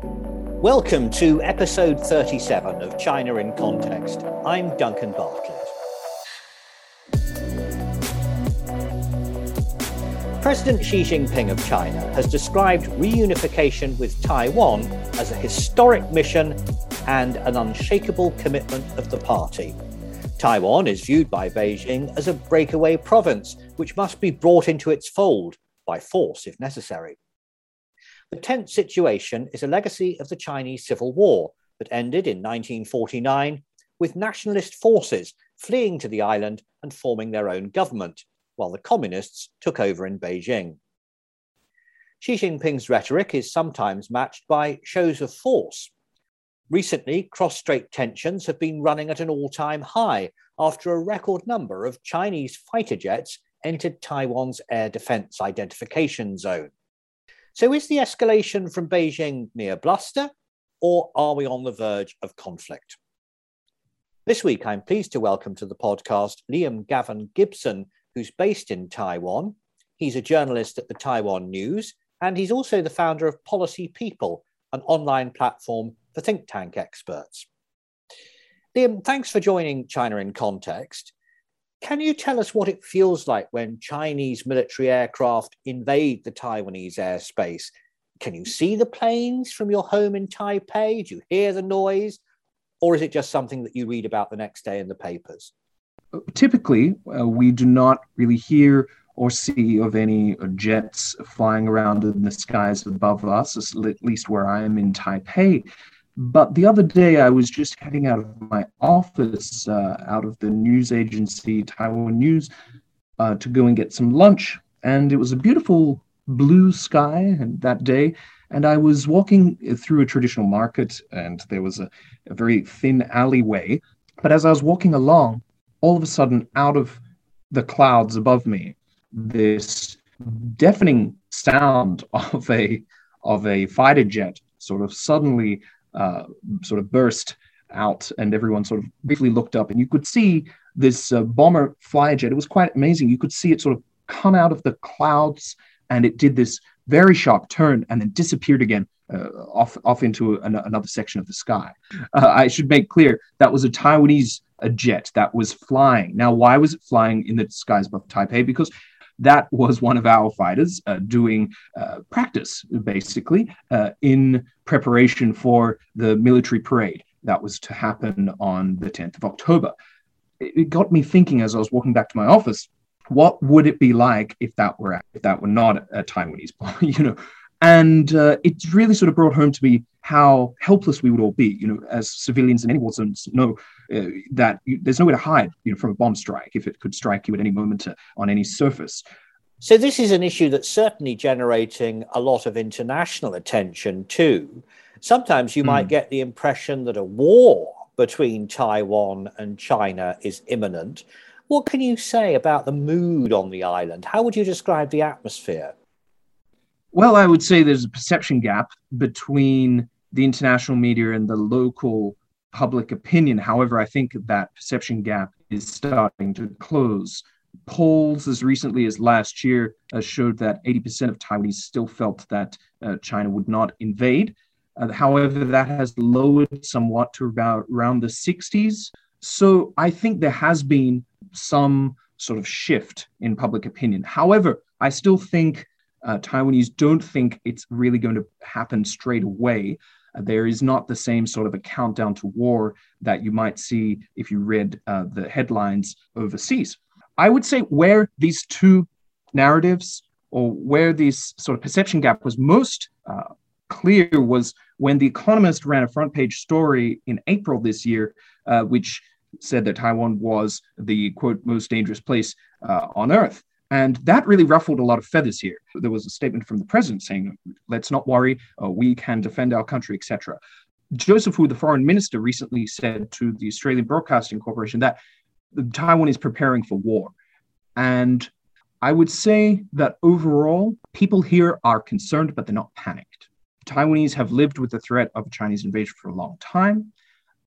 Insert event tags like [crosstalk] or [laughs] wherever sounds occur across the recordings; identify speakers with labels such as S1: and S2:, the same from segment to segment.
S1: Welcome to episode 37 of China in Context. I'm Duncan Bartlett. President Xi Jinping of China has described reunification with Taiwan as a historic mission and an unshakable commitment of the party. Taiwan is viewed by Beijing as a breakaway province which must be brought into its fold by force if necessary. The tense situation is a legacy of the Chinese Civil War that ended in 1949 with nationalist forces fleeing to the island and forming their own government, while the communists took over in Beijing. Xi Jinping's rhetoric is sometimes matched by shows of force. Recently, cross strait tensions have been running at an all time high after a record number of Chinese fighter jets entered Taiwan's air defense identification zone. So is the escalation from Beijing mere bluster, or are we on the verge of conflict? This week, I'm pleased to welcome to the podcast Liam Gavin Gibson, who's based in Taiwan. He's a journalist at the Taiwan News, and he's also the founder of Policy People, an online platform for think tank experts. Liam, thanks for joining China in Context. Can you tell us what it feels like when Chinese military aircraft invade the Taiwanese airspace? Can you see the planes from your home in Taipei? Do you hear the noise? Or is it just something that you read about the next day in the papers?
S2: Typically, uh, we do not really hear or see of any jets flying around in the skies above us, at least where I am in Taipei. But the other day, I was just heading out of my office, uh, out of the news agency Taiwan News, uh, to go and get some lunch. And it was a beautiful blue sky that day. And I was walking through a traditional market, and there was a, a very thin alleyway. But as I was walking along, all of a sudden, out of the clouds above me, this deafening sound [laughs] of a of a fighter jet sort of suddenly uh, sort of burst out, and everyone sort of briefly looked up, and you could see this uh, bomber flyjet. It was quite amazing. You could see it sort of come out of the clouds, and it did this very sharp turn and then disappeared again uh, off off into an, another section of the sky. Uh, I should make clear that was a Taiwanese a jet that was flying. Now, why was it flying in the skies above Taipei? Because that was one of our fighters uh, doing uh, practice, basically, uh, in preparation for the military parade that was to happen on the 10th of October. It got me thinking as I was walking back to my office, what would it be like if that were if that were not a Taiwanese [laughs] you know, and uh, it really sort of brought home to me how helpless we would all be, you know, as civilians in any war zones know uh, that you, there's nowhere to hide, you know, from a bomb strike if it could strike you at any moment to, uh, on any surface.
S1: So this is an issue that's certainly generating a lot of international attention too. Sometimes you mm. might hmm. get the impression that a war between Taiwan and China is imminent. What can you say about the mood on the island? How would you describe the atmosphere?
S2: Well, I would say there's a perception gap between the international media and the local public opinion. However, I think that perception gap is starting to close. Polls as recently as last year uh, showed that 80% of Taiwanese still felt that uh, China would not invade. Uh, however, that has lowered somewhat to about around the 60s. So I think there has been some sort of shift in public opinion. However, I still think uh, Taiwanese don't think it's really going to happen straight away. Uh, there is not the same sort of a countdown to war that you might see if you read uh, the headlines overseas. I would say where these two narratives or where this sort of perception gap was most uh, clear was when The Economist ran a front page story in April this year, uh, which said that Taiwan was the quote most dangerous place uh, on earth. And that really ruffled a lot of feathers here. There was a statement from the president saying, let's not worry, uh, we can defend our country, etc. Joseph Wu, the foreign minister, recently said to the Australian Broadcasting Corporation that Taiwan is preparing for war. And I would say that overall, people here are concerned, but they're not panicked. Taiwanese have lived with the threat of a Chinese invasion for a long time,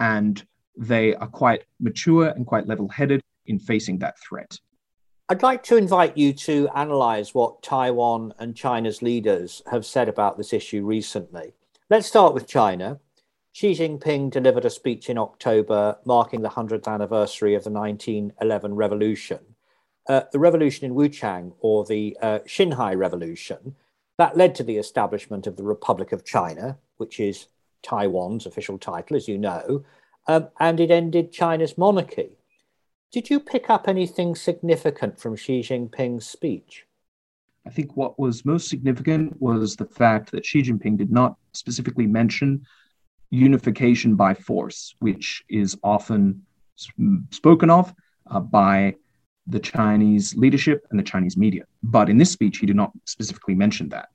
S2: and they are quite mature and quite level headed in facing that threat.
S1: I'd like to invite you to analyze what Taiwan and China's leaders have said about this issue recently. Let's start with China. Xi Jinping delivered a speech in October marking the 100th anniversary of the 1911 revolution. Uh, the revolution in Wuchang, or the uh, Xinhai Revolution, that led to the establishment of the Republic of China, which is Taiwan's official title, as you know, um, and it ended China's monarchy. Did you pick up anything significant from Xi Jinping's speech?
S2: I think what was most significant was the fact that Xi Jinping did not specifically mention unification by force, which is often spoken of uh, by the Chinese leadership and the Chinese media. But in this speech, he did not specifically mention that.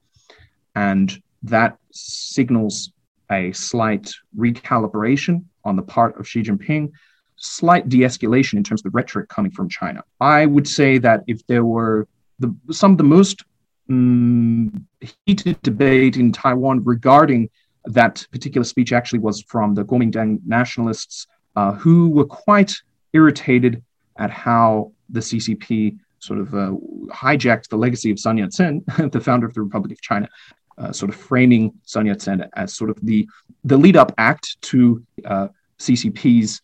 S2: And that signals a slight recalibration on the part of Xi Jinping, slight de escalation in terms of the rhetoric coming from China. I would say that if there were the, some of the most um, heated debate in Taiwan regarding that particular speech actually was from the Kuomintang nationalists uh, who were quite irritated at how the CCP sort of uh, hijacked the legacy of Sun Yat-sen, [laughs] the founder of the Republic of China, uh, sort of framing Sun Yat-sen as sort of the the lead up act to uh, CCP's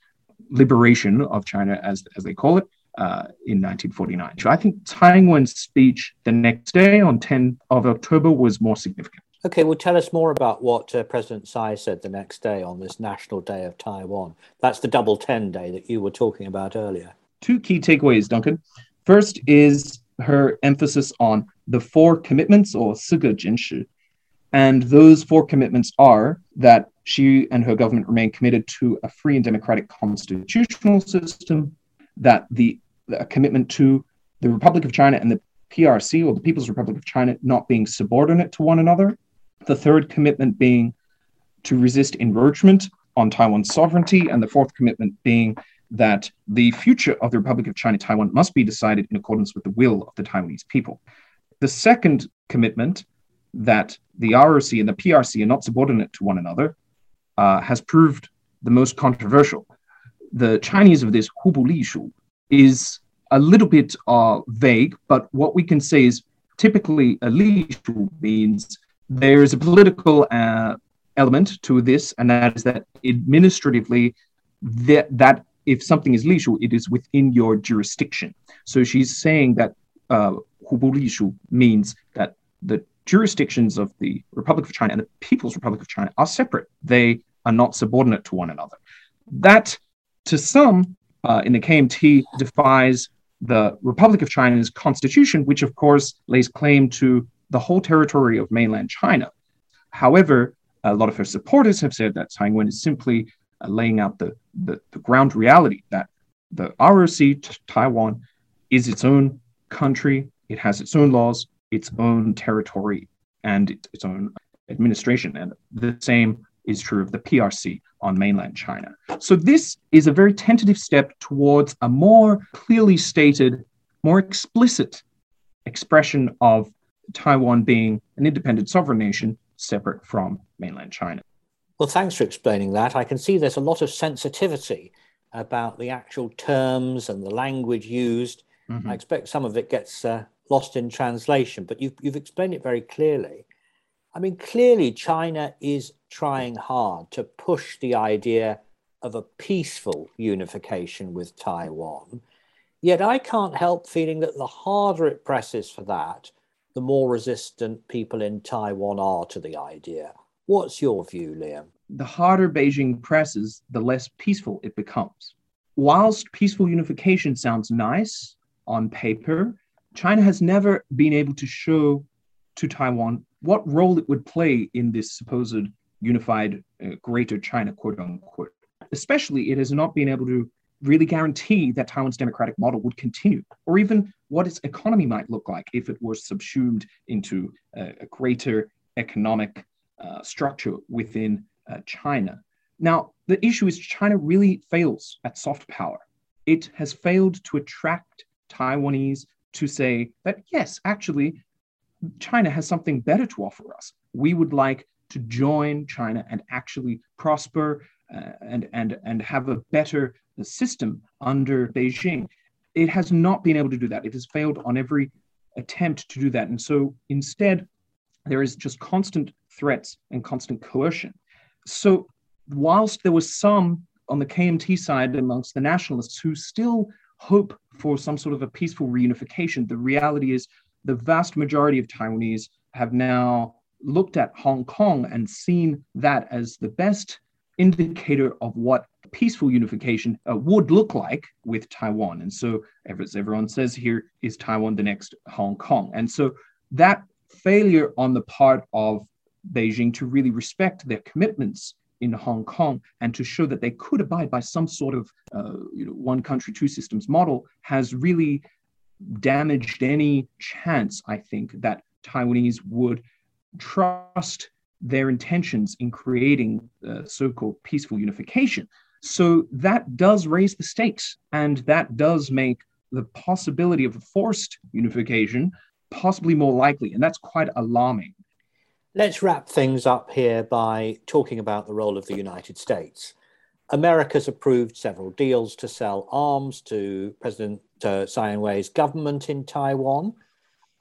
S2: liberation of China, as as they call it, uh, in 1949. So I think Tsai Ing-wen's speech the next day on 10 of October was more significant.
S1: Okay, well, tell us more about what uh, President Tsai said the next day on this National Day of Taiwan. That's the double 10 day that you were talking about earlier.
S2: Two key takeaways, Duncan. First is her emphasis on the four commitments or Siga Jinshi, and those four commitments are that she and her government remain committed to a free and democratic constitutional system, that the a commitment to the Republic of China and the PRC, or the People's Republic of China, not being subordinate to one another. The third commitment being to resist encroachment on Taiwan's sovereignty. And the fourth commitment being that the future of the Republic of China Taiwan must be decided in accordance with the will of the Taiwanese people. The second commitment that the ROC and the PRC are not subordinate to one another uh, has proved the most controversial. The Chinese of this hubu lishu is a little bit uh, vague, but what we can say is typically a lishu means there is a political uh, element to this, and that is that administratively, that, that if something is lishu, it is within your jurisdiction. So she's saying that uh, hubu lishu means that the jurisdictions of the Republic of China and the People's Republic of China are separate. They are not subordinate to one another. That, to some uh, in the KMT, defies the Republic of China's constitution, which of course lays claim to the whole territory of mainland China. However, a lot of her supporters have said that Tsai Ing-wen is simply uh, laying out the, the, the, ground reality that the ROC, Taiwan, is its own country. It has its own laws its own territory and its own administration. And the same is true of the PRC on mainland China. So this is a very tentative step towards a more clearly stated, more explicit expression of Taiwan being an independent sovereign nation separate from mainland China.
S1: Well, thanks for explaining that. I can see there's a lot of sensitivity about the actual terms and the language used. Mm-hmm. I expect some of it gets uh, lost in translation, but you've, you've explained it very clearly. I mean, clearly, China is trying hard to push the idea of a peaceful unification with Taiwan. Yet I can't help feeling that the harder it presses for that, the more resistant people in Taiwan are to the idea. What's your view, Liam?
S2: The harder Beijing presses, the less peaceful it becomes. Whilst peaceful unification sounds nice on paper, China has never been able to show to Taiwan what role it would play in this supposed unified uh, greater China, quote unquote. Especially, it has not been able to really guarantee that Taiwan's democratic model would continue, or even what its economy might look like if it were subsumed into a, greater economic uh, structure within uh, China. Now, the issue is China really fails at soft power. It has failed to attract Taiwanese to say that, yes, actually, China has something better to offer us. We would like to join China and actually prosper uh, and, and, and have a better system under Beijing. It has not been able to do that. It has failed on every attempt to do that. And so instead, there is just constant threats and constant coercion. So, whilst there was some on the KMT side amongst the nationalists who still hope for some sort of a peaceful reunification, the reality is the vast majority of Taiwanese have now looked at Hong Kong and seen that as the best indicator of what peaceful unification uh, would look like with Taiwan. And so, as everyone says here, is Taiwan the next Hong Kong? And so, that failure on the part of Beijing to really respect their commitments in Hong Kong and to show that they could abide by some sort of uh, you know, one country, two systems model has really damaged any chance, I think, that Taiwanese would trust their intentions in creating uh, so called peaceful unification. So that does raise the stakes, and that does make the possibility of a forced unification possibly more likely. And that's quite alarming.
S1: Let's wrap things up here by talking about the role of the United States. America's approved several deals to sell arms to President uh, Tsai Ing wen's government in Taiwan.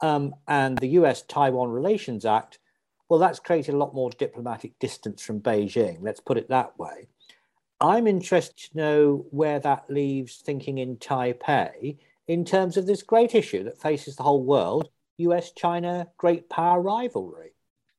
S1: Um, and the US Taiwan Relations Act, well, that's created a lot more diplomatic distance from Beijing, let's put it that way. I'm interested to know where that leaves thinking in Taipei in terms of this great issue that faces the whole world US China great power rivalry.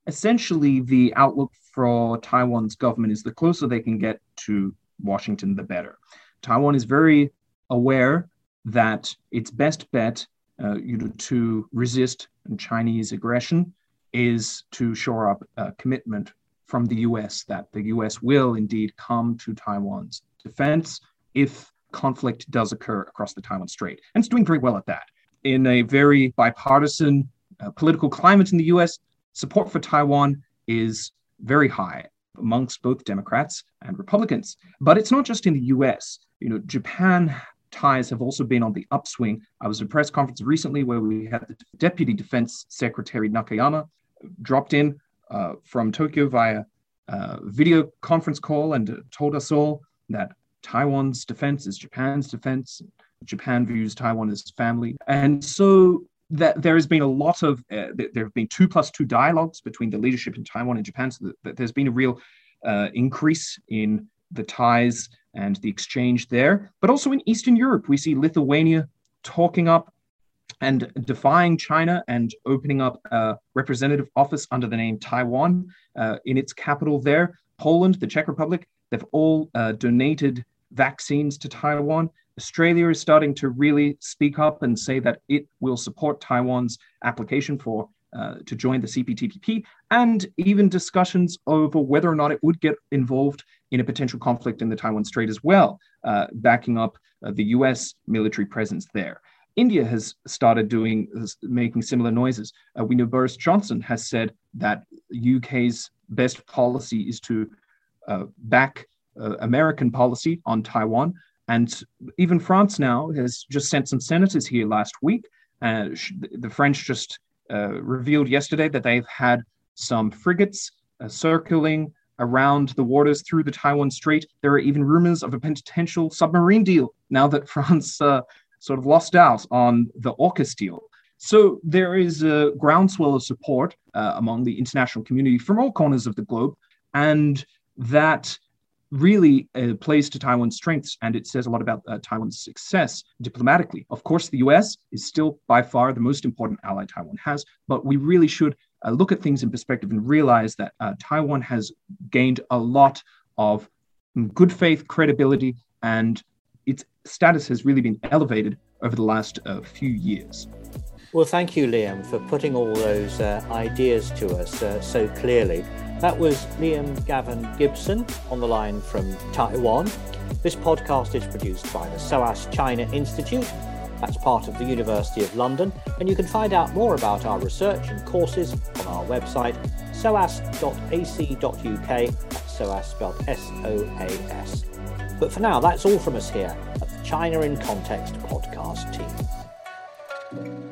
S2: Essentially, the outlook for Taiwan's government is the closer they can get to Washington, the better. Taiwan is very aware that its best bet uh, you know, to resist Chinese aggression is to shore up a commitment from the US that the US will indeed come to Taiwan's defense if conflict does occur across the Taiwan Strait. And it's doing very well at that. In a very bipartisan uh, political climate in the US, support for Taiwan is very high amongst both Democrats and Republicans. But it's not just in the US. You know, Japan ties have also been on the upswing. I was at a press conference recently where we had the Deputy Defense Secretary Nakayama dropped in uh, from Tokyo via uh, video conference call and told us all that Taiwan's defense is Japan's defense. Japan views Taiwan as family. And so that there has been a lot of, uh, there have been two plus two dialogues between the leadership in Taiwan and Japan. So that, that there's been a real uh, increase in the ties and the exchange there. But also in Eastern Europe, we see Lithuania talking up and defying China and opening up a representative office under the name Taiwan uh, in its capital there. Poland, the Czech Republic, they've all uh, donated vaccines to Taiwan. Australia is starting to really speak up and say that it will support Taiwan's application for uh, to join the CPTPP, and even discussions over whether or not it would get involved in a potential conflict in the Taiwan Strait as well, uh, backing up uh, the US military presence there. India has started doing making similar noises. Uh, we know Boris Johnson has said that UK's best policy is to uh, back American policy on Taiwan, and even France now has just sent some senators here last week. The French just revealed yesterday that they've had some frigates uh, circling around the waters through the Taiwan Strait. There are even rumors of a potential submarine deal now that [laughs] France sort of lost out on the AUKUS deal. So there is a groundswell of support uh, among the international community from all corners of the globe, and that really uh, plays to Taiwan's strengths, and it says a lot about uh, Taiwan's success diplomatically. Of course, the U.S. is still by far the most important ally Taiwan has, but we really should uh, look at things in perspective and realize that uh, Taiwan has gained a lot of good faith credibility and its status has really been elevated over the last uh, few years.
S1: Well, thank you, Liam, for putting all those uh, ideas to us uh, so clearly. That was Liam Gavin Gibson on the line from Taiwan. This podcast is produced by the SOAS China Institute. That's part of the University of London, and you can find out more about our research and courses on our website soas.ac.uk. SOAS spelled S O A S. But for now, that's all from us here at the China in Context podcast team.